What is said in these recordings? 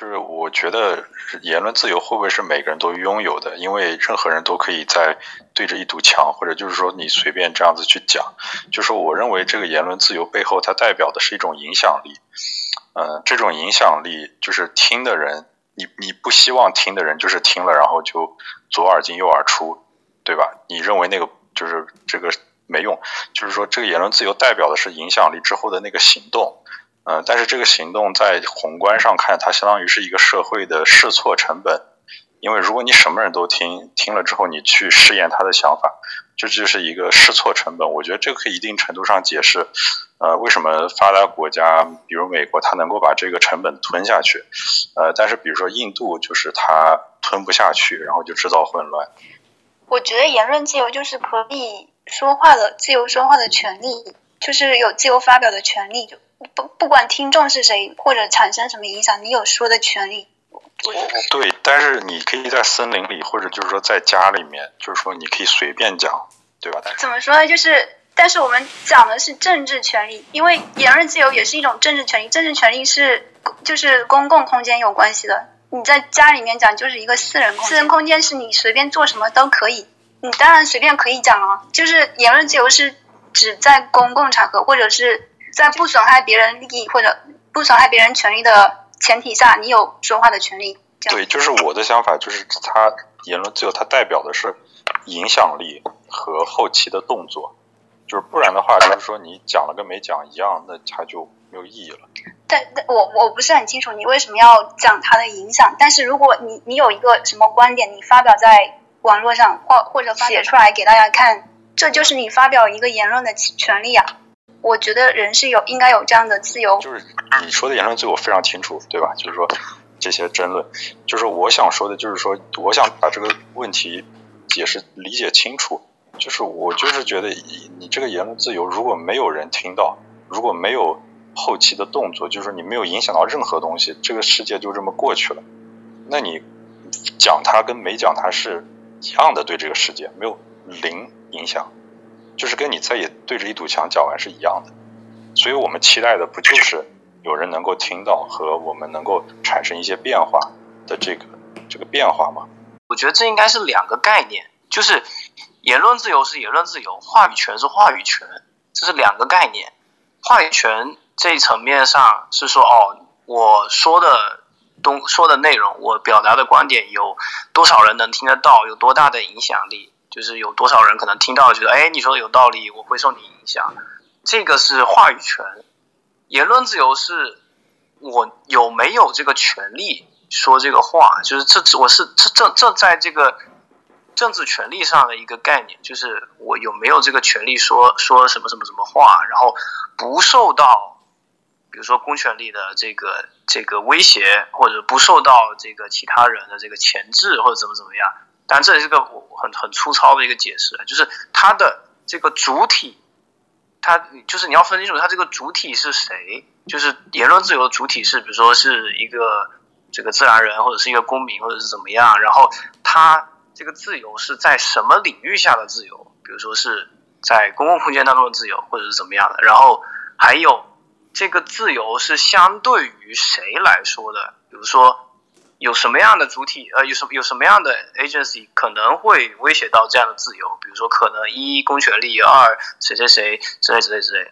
就是我觉得言论自由会不会是每个人都拥有的？因为任何人都可以在对着一堵墙，或者就是说你随便这样子去讲。就是我认为这个言论自由背后，它代表的是一种影响力。嗯，这种影响力就是听的人，你你不希望听的人就是听了然后就左耳进右耳出，对吧？你认为那个就是这个没用，就是说这个言论自由代表的是影响力之后的那个行动。嗯，但是这个行动在宏观上看，它相当于是一个社会的试错成本，因为如果你什么人都听，听了之后你去试验他的想法，这就是一个试错成本。我觉得这个可以一定程度上解释，呃，为什么发达国家，比如美国，它能够把这个成本吞下去，呃，但是比如说印度，就是它吞不下去，然后就制造混乱。我觉得言论自由就是可以说话的自由，说话的权利，就是有自由发表的权利，就。不不管听众是谁或者产生什么影响，你有说的权利。对，但是你可以在森林里，或者就是说在家里面，就是说你可以随便讲，对吧？怎么说呢？就是，但是我们讲的是政治权利，因为言论自由也是一种政治权利。政治权利是就是公共空间有关系的。你在家里面讲就是一个私人空间，私人空间是你随便做什么都可以，你当然随便可以讲了。就是言论自由是指在公共场合或者是。在不损害别人利益或者不损害别人权利的前提下，你有说话的权利。对，就是我的想法，就是他言论自由，它代表的是影响力和后期的动作，就是不然的话，就是说你讲了跟没讲一样，那它就没有意义了。但但我我不是很清楚你为什么要讲它的影响，但是如果你你有一个什么观点，你发表在网络上或或者发写出来给大家看，这就是你发表一个言论的权利啊。我觉得人是有应该有这样的自由。就是你说的言论自由非常清楚，对吧？就是说这些争论，就是我想说的，就是说我想把这个问题解释理解清楚。就是我就是觉得你这个言论自由，如果没有人听到，如果没有后期的动作，就是你没有影响到任何东西，这个世界就这么过去了。那你讲它跟没讲它是一样的，对这个世界没有零影响。就是跟你在也对着一堵墙讲完是一样的，所以我们期待的不就是有人能够听到和我们能够产生一些变化的这个这个变化吗？我觉得这应该是两个概念，就是言论自由是言论自由，话语权是话语权，这是两个概念。话语权这一层面上是说，哦，我说的东说的内容，我表达的观点有多少人能听得到，有多大的影响力。就是有多少人可能听到觉得，哎，你说的有道理，我会受你影响。这个是话语权，言论自由是我有没有这个权利说这个话，就是这我是这这这在这个政治权利上的一个概念，就是我有没有这个权利说说什么什么什么话，然后不受到，比如说公权力的这个这个威胁，或者不受到这个其他人的这个钳制，或者怎么怎么样。但这也是个很很粗糙的一个解释，就是它的这个主体，它就是你要分清楚它这个主体是谁，就是言论自由的主体是，比如说是一个这个自然人或者是一个公民或者是怎么样，然后它这个自由是在什么领域下的自由，比如说是在公共空间当中的自由或者是怎么样的，然后还有这个自由是相对于谁来说的，比如说。有什么样的主体？呃，有什么有什么样的 agency 可能会威胁到这样的自由？比如说，可能一公权力，二谁谁谁之类之类之类。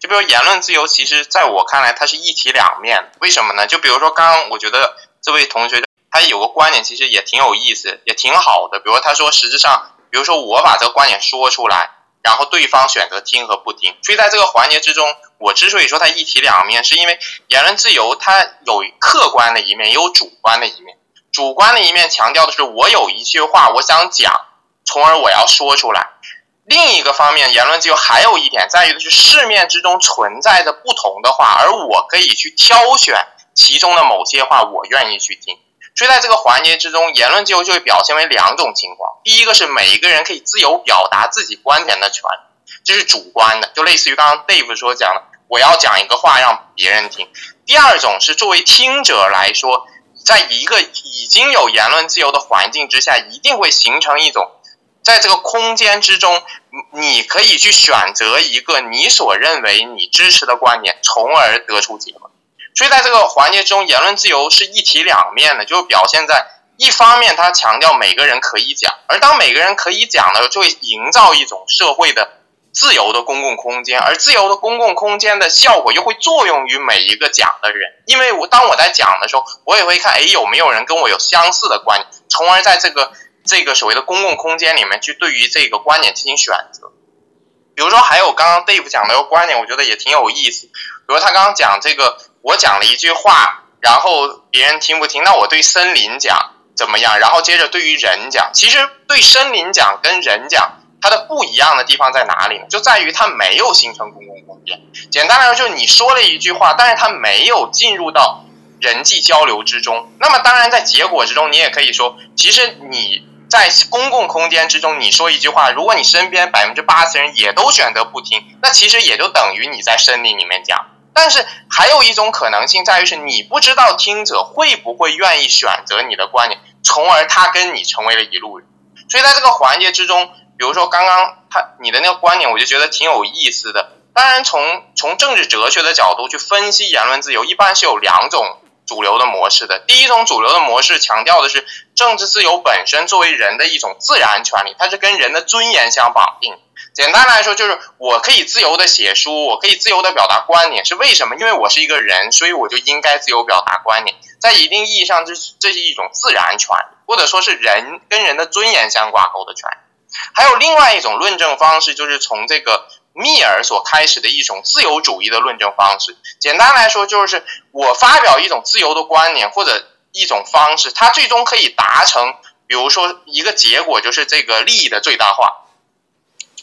就比如言论自由，其实在我看来，它是一体两面。为什么呢？就比如说，刚刚我觉得这位同学他有个观点，其实也挺有意思，也挺好的。比如他说，实质上，比如说我把这个观点说出来。然后对方选择听和不听，所以在这个环节之中，我之所以说它一体两面，是因为言论自由它有客观的一面，也有主观的一面。主观的一面强调的是我有一句话我想讲，从而我要说出来。另一个方面，言论自由还有一点在于的是市面之中存在着不同的话，而我可以去挑选其中的某些话，我愿意去听。所以在这个环节之中，言论自由就会表现为两种情况。第一个是每一个人可以自由表达自己观点的权利，这是主观的，就类似于刚刚 Dave 所讲的，我要讲一个话让别人听。第二种是作为听者来说，在一个已经有言论自由的环境之下，一定会形成一种，在这个空间之中，你可以去选择一个你所认为你支持的观点，从而得出结论。所以在这个环节中，言论自由是一体两面的，就表现在一方面，它强调每个人可以讲，而当每个人可以讲的时候，就会营造一种社会的自由的公共空间，而自由的公共空间的效果又会作用于每一个讲的人，因为我当我在讲的时候，我也会看，哎，有没有人跟我有相似的观点，从而在这个这个所谓的公共空间里面去对于这个观点进行选择。比如说，还有刚刚 Dave 讲的一个观点，我觉得也挺有意思。比如他刚刚讲这个，我讲了一句话，然后别人听不听？那我对森林讲怎么样？然后接着对于人讲，其实对森林讲跟人讲，它的不一样的地方在哪里呢？就在于它没有形成公共空间。简单来说，就是你说了一句话，但是它没有进入到人际交流之中。那么当然，在结果之中，你也可以说，其实你。在公共空间之中，你说一句话，如果你身边百分之八十人也都选择不听，那其实也就等于你在森林里面讲。但是还有一种可能性在于是，你不知道听者会不会愿意选择你的观点，从而他跟你成为了一路人。所以在这个环节之中，比如说刚刚他你的那个观点，我就觉得挺有意思的。当然，从从政治哲学的角度去分析言论自由，一般是有两种。主流的模式的第一种主流的模式强调的是政治自由本身作为人的一种自然权利，它是跟人的尊严相绑定。简单来说，就是我可以自由的写书，我可以自由的表达观点，是为什么？因为我是一个人，所以我就应该自由表达观点。在一定意义上，这是这是一种自然权利，或者说是人跟人的尊严相挂钩的权利。还有另外一种论证方式，就是从这个。密尔所开始的一种自由主义的论证方式，简单来说就是我发表一种自由的观点或者一种方式，它最终可以达成，比如说一个结果就是这个利益的最大化。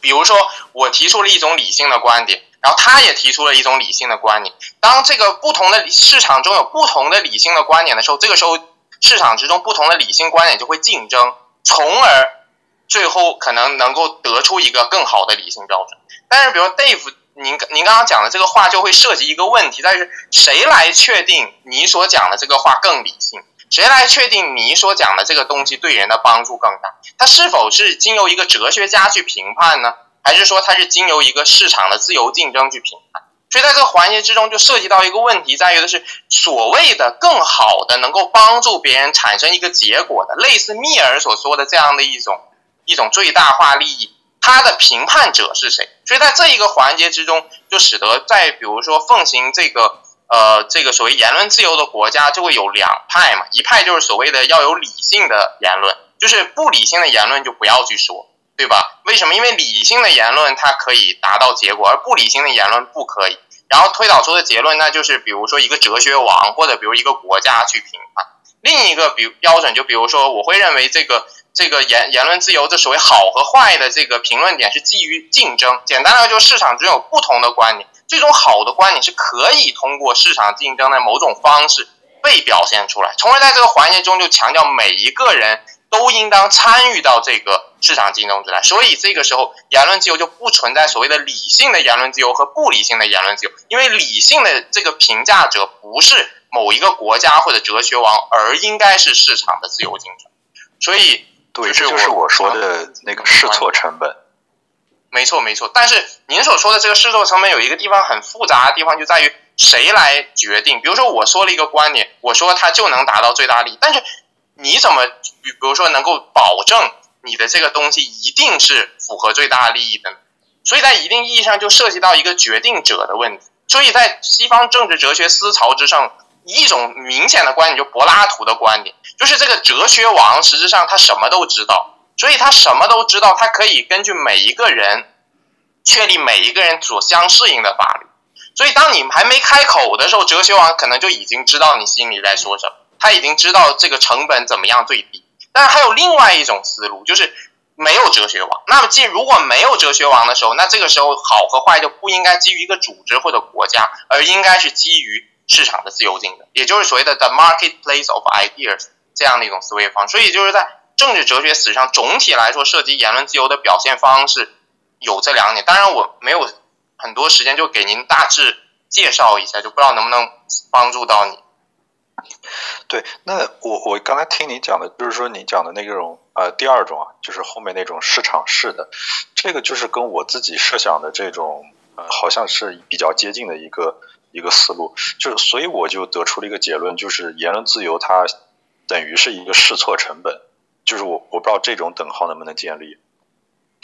比如说我提出了一种理性的观点，然后他也提出了一种理性的观点。当这个不同的市场中有不同的理性的观点的时候，这个时候市场之中不同的理性观点就会竞争，从而最后可能能够得出一个更好的理性标准。但是，比如 Dave，您您刚刚讲的这个话就会涉及一个问题，在于谁来确定你所讲的这个话更理性？谁来确定你所讲的这个东西对人的帮助更大？它是否是经由一个哲学家去评判呢？还是说它是经由一个市场的自由竞争去评判？所以在这个环节之中，就涉及到一个问题，在于的是所谓的更好的能够帮助别人产生一个结果的，类似密尔所说的这样的一种一种最大化利益。他的评判者是谁？所以在这一个环节之中，就使得在比如说奉行这个呃这个所谓言论自由的国家，就会有两派嘛。一派就是所谓的要有理性的言论，就是不理性的言论就不要去说，对吧？为什么？因为理性的言论它可以达到结果，而不理性的言论不可以。然后推导出的结论，那就是比如说一个哲学王或者比如一个国家去评判。另一个比标准，就比如说我会认为这个。这个言言论自由，这所谓好和坏的这个评论点是基于竞争。简单来说，市场中有不同的观点，这种好的观点是可以通过市场竞争的某种方式被表现出来，从而在这个环节中就强调每一个人都应当参与到这个市场竞争之来。所以这个时候，言论自由就不存在所谓的理性的言论自由和不理性的言论自由，因为理性的这个评价者不是某一个国家或者哲学王，而应该是市场的自由竞争。所以。对，这就是我说的那个试错成本。没错，没错。但是您所说的这个试错成本有一个地方很复杂的地方，就在于谁来决定。比如说，我说了一个观点，我说它就能达到最大利益，但是你怎么，比比如说能够保证你的这个东西一定是符合最大利益的？所以在一定意义上就涉及到一个决定者的问题。所以在西方政治哲学思潮之上。一种明显的观点，就柏拉图的观点，就是这个哲学王实质上他什么都知道，所以他什么都知道，他可以根据每一个人确立每一个人所相适应的法律。所以当你们还没开口的时候，哲学王可能就已经知道你心里在说什么，他已经知道这个成本怎么样最低。但是还有另外一种思路，就是没有哲学王。那么，既如果没有哲学王的时候，那这个时候好和坏就不应该基于一个组织或者国家，而应该是基于。市场的自由竞争，也就是所谓的 the marketplace of ideas 这样的一种思维方式。所以就是在政治哲学史上，总体来说涉及言论自由的表现方式有这两点。当然我没有很多时间，就给您大致介绍一下，就不知道能不能帮助到你。对，那我我刚才听你讲的，就是说你讲的那种呃第二种啊，就是后面那种市场式的，这个就是跟我自己设想的这种呃好像是比较接近的一个。一个思路，就是所以我就得出了一个结论，就是言论自由它等于是一个试错成本，就是我我不知道这种等号能不能建立。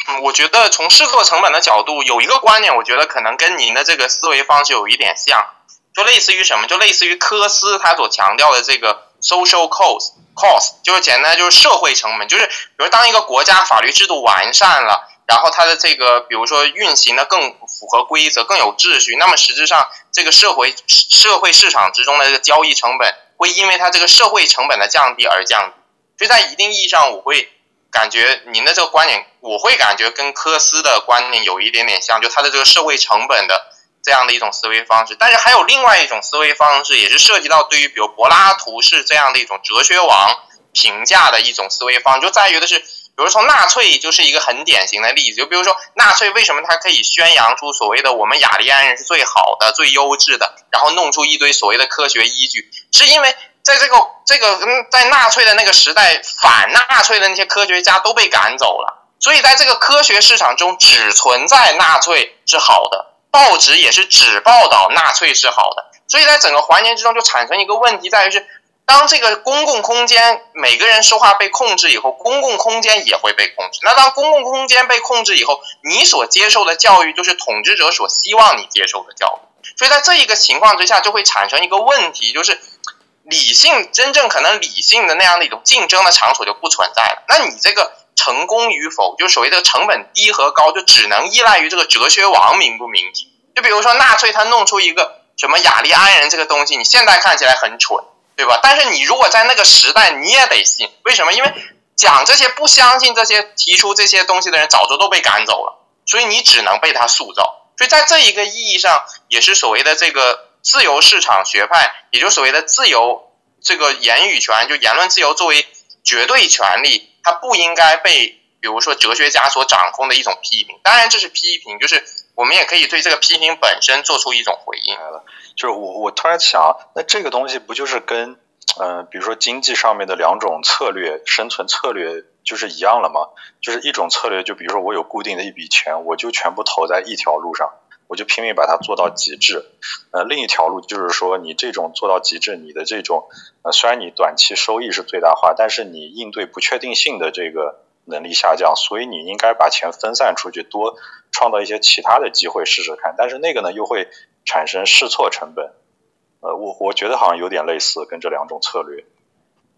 嗯，我觉得从试错成本的角度，有一个观点，我觉得可能跟您的这个思维方式有一点像，就类似于什么，就类似于科斯他所强调的这个 social cost cost，就是简单就是社会成本，就是比如当一个国家法律制度完善了，然后它的这个比如说运行的更符合规则、更有秩序，那么实质上这个社会社会市场之中的这个交易成本会因为它这个社会成本的降低而降低，所以在一定意义上，我会。感觉您的这个观点，我会感觉跟科斯的观点有一点点像，就他的这个社会成本的这样的一种思维方式。但是还有另外一种思维方式，也是涉及到对于比如柏拉图式这样的一种哲学王评价的一种思维方式，就在于的是，比如从纳粹就是一个很典型的例子。就比如说纳粹为什么他可以宣扬出所谓的我们雅利安人是最好的、最优质的，然后弄出一堆所谓的科学依据，是因为。在这个这个嗯，在纳粹的那个时代，反纳粹的那些科学家都被赶走了，所以在这个科学市场中，只存在纳粹是好的，报纸也是只报道纳粹是好的，所以在整个环节之中就产生一个问题，在于是当这个公共空间每个人说话被控制以后，公共空间也会被控制。那当公共空间被控制以后，你所接受的教育就是统治者所希望你接受的教育，所以在这一个情况之下，就会产生一个问题，就是。理性真正可能理性的那样的一种竞争的场所就不存在了。那你这个成功与否，就所谓的成本低和高，就只能依赖于这个哲学王明不明智。就比如说纳粹他弄出一个什么雅利安人这个东西，你现在看起来很蠢，对吧？但是你如果在那个时代，你也得信。为什么？因为讲这些不相信这些提出这些东西的人，早就都被赶走了，所以你只能被他塑造。所以在这一个意义上，也是所谓的这个。自由市场学派，也就所谓的自由这个言语权，就言论自由作为绝对权利，它不应该被比如说哲学家所掌控的一种批评。当然这是批评，就是我们也可以对这个批评本身做出一种回应。就是我我突然想，那这个东西不就是跟嗯，比如说经济上面的两种策略，生存策略就是一样了吗？就是一种策略，就比如说我有固定的一笔钱，我就全部投在一条路上。我就拼命把它做到极致，呃，另一条路就是说，你这种做到极致，你的这种，呃，虽然你短期收益是最大化，但是你应对不确定性的这个能力下降，所以你应该把钱分散出去，多创造一些其他的机会试试看。但是那个呢，又会产生试错成本，呃，我我觉得好像有点类似，跟这两种策略。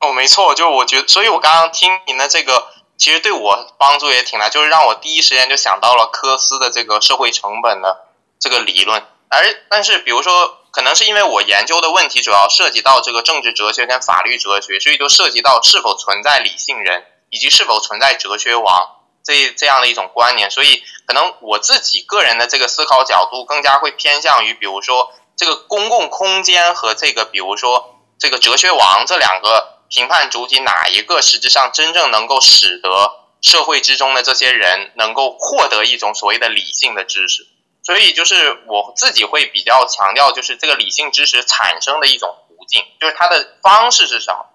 哦，没错，就我觉，所以我刚刚听您的这个，其实对我帮助也挺大，就是让我第一时间就想到了科斯的这个社会成本的。这个理论，而但是比如说，可能是因为我研究的问题主要涉及到这个政治哲学跟法律哲学，所以就涉及到是否存在理性人，以及是否存在哲学王这这样的一种观念，所以可能我自己个人的这个思考角度更加会偏向于，比如说这个公共空间和这个，比如说这个哲学王这两个评判主体哪一个实质上真正能够使得社会之中的这些人能够获得一种所谓的理性的知识。所以就是我自己会比较强调，就是这个理性知识产生的一种途径，就是它的方式是什么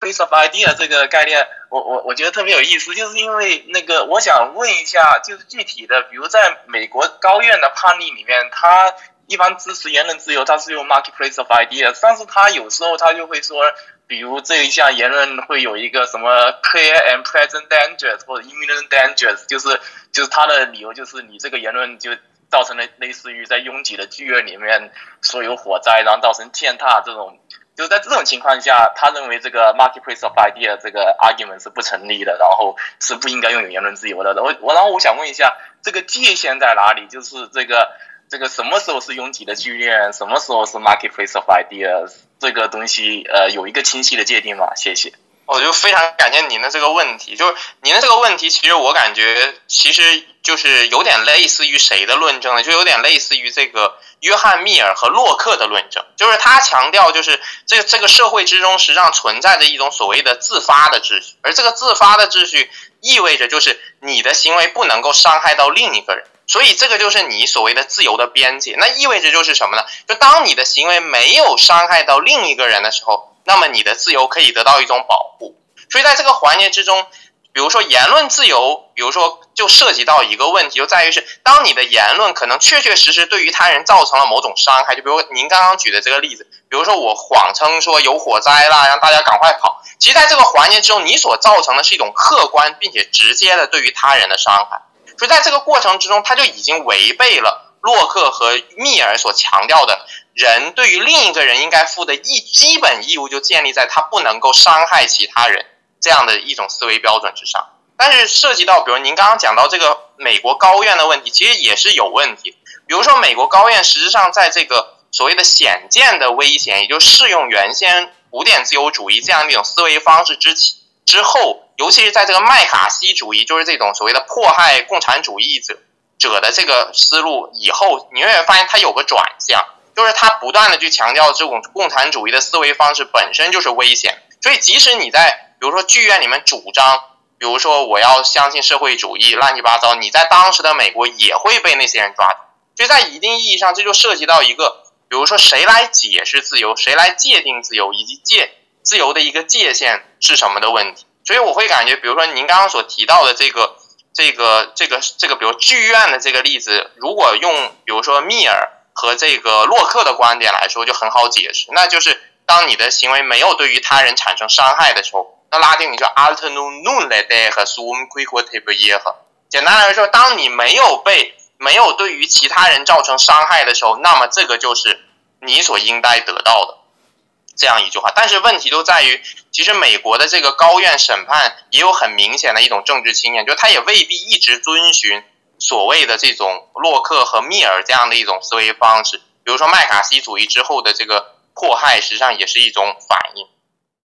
？Place of idea 这个概念，我我我觉得特别有意思，就是因为那个我想问一下，就是具体的，比如在美国高院的判例里面，他一般支持言论自由，他是用 marketplace of idea，但是他有时候他就会说，比如这一项言论会有一个什么 clear and present dangers 或者 imminent dangers，就是就是他的理由就是你这个言论就。造成了类似于在拥挤的剧院里面所有火灾，然后造成践踏这种，就是在这种情况下，他认为这个 marketplace of idea 这个 argument 是不成立的，然后是不应该拥有言论自由的。我我然后我想问一下，这个界限在哪里？就是这个这个什么时候是拥挤的剧院，什么时候是 marketplace of ideas 这个东西呃有一个清晰的界定吗？谢谢。我就非常感谢您的这个问题，就是您的这个问题，其实我感觉其实就是有点类似于谁的论证呢？就有点类似于这个约翰密尔和洛克的论证，就是他强调就是这这个社会之中实际上存在着一种所谓的自发的秩序，而这个自发的秩序意味着就是你的行为不能够伤害到另一个人，所以这个就是你所谓的自由的边界。那意味着就是什么呢？就当你的行为没有伤害到另一个人的时候。那么你的自由可以得到一种保护，所以在这个环节之中，比如说言论自由，比如说就涉及到一个问题，就在于是当你的言论可能确确实实对于他人造成了某种伤害，就比如您刚刚举的这个例子，比如说我谎称说有火灾啦，让大家赶快跑，其实在这个环节之中，你所造成的是一种客观并且直接的对于他人的伤害，所以在这个过程之中，他就已经违背了洛克和密尔所强调的人对于另一个人应该负的义基本义务，就建立在他不能够伤害其他人。这样的一种思维标准之上，但是涉及到，比如您刚刚讲到这个美国高院的问题，其实也是有问题。比如说，美国高院实质上在这个所谓的显见的危险，也就适用原先古典自由主义这样一种思维方式之之后，尤其是在这个麦卡锡主义，就是这种所谓的迫害共产主义者者的这个思路以后，你会发现它有个转向，就是它不断的去强调这种共产主义的思维方式本身就是危险，所以即使你在比如说剧院里面主张，比如说我要相信社会主义，乱七八糟，你在当时的美国也会被那些人抓住。所以在一定意义上，这就涉及到一个，比如说谁来解释自由，谁来界定自由，以及界自由的一个界限是什么的问题。所以我会感觉，比如说您刚刚所提到的这个、这个、这个、这个，比如剧院的这个例子，如果用比如说密尔和这个洛克的观点来说，就很好解释，那就是当你的行为没有对于他人产生伤害的时候。拉丁语叫 alternum nulle de 和 sum quicquotebe 和。简单来说，当你没有被没有对于其他人造成伤害的时候，那么这个就是你所应该得到的这样一句话。但是问题都在于，其实美国的这个高院审判也有很明显的一种政治倾向，就他也未必一直遵循所谓的这种洛克和密尔这样的一种思维方式。比如说麦卡锡主义之后的这个迫害，实际上也是一种反应。